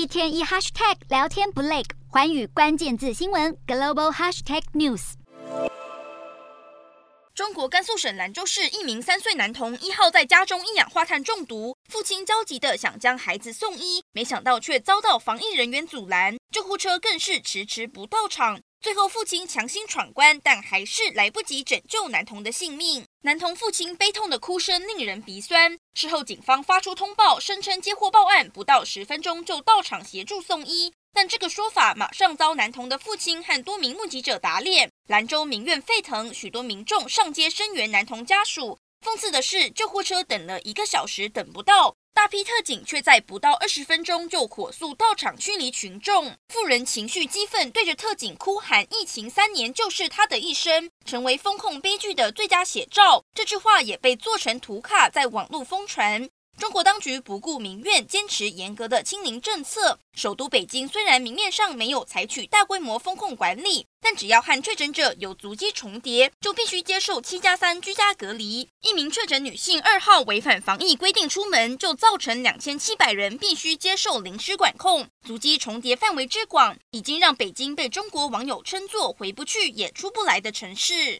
一天一 hashtag 聊天不累，环宇关键字新闻 global hashtag news。中国甘肃省兰州市一名三岁男童一号在家中一氧化碳中毒，父亲焦急的想将孩子送医，没想到却遭到防疫人员阻拦，救护车更是迟迟不到场。最后，父亲强行闯关，但还是来不及拯救男童的性命。男童父亲悲痛的哭声令人鼻酸。事后，警方发出通报，声称接获报案，不到十分钟就到场协助送医。但这个说法马上遭男童的父亲和多名目击者打脸。兰州民怨沸腾，许多民众上街声援男童家属。讽刺的是，救护车等了一个小时，等不到。大批特警却在不到二十分钟就火速到场驱离群众，妇人情绪激愤，对着特警哭喊：“疫情三年就是他的一生”，成为风控悲剧的最佳写照。这句话也被做成图卡在网络疯传。中国当局不顾民怨，坚持严格的清零政策。首都北京虽然明面上没有采取大规模封控管理，但只要和确诊者有足迹重叠，就必须接受七加三居家隔离。一名确诊女性二号违反防疫规定出门，就造成两千七百人必须接受临时管控。足迹重叠范围之广，已经让北京被中国网友称作“回不去也出不来”的城市。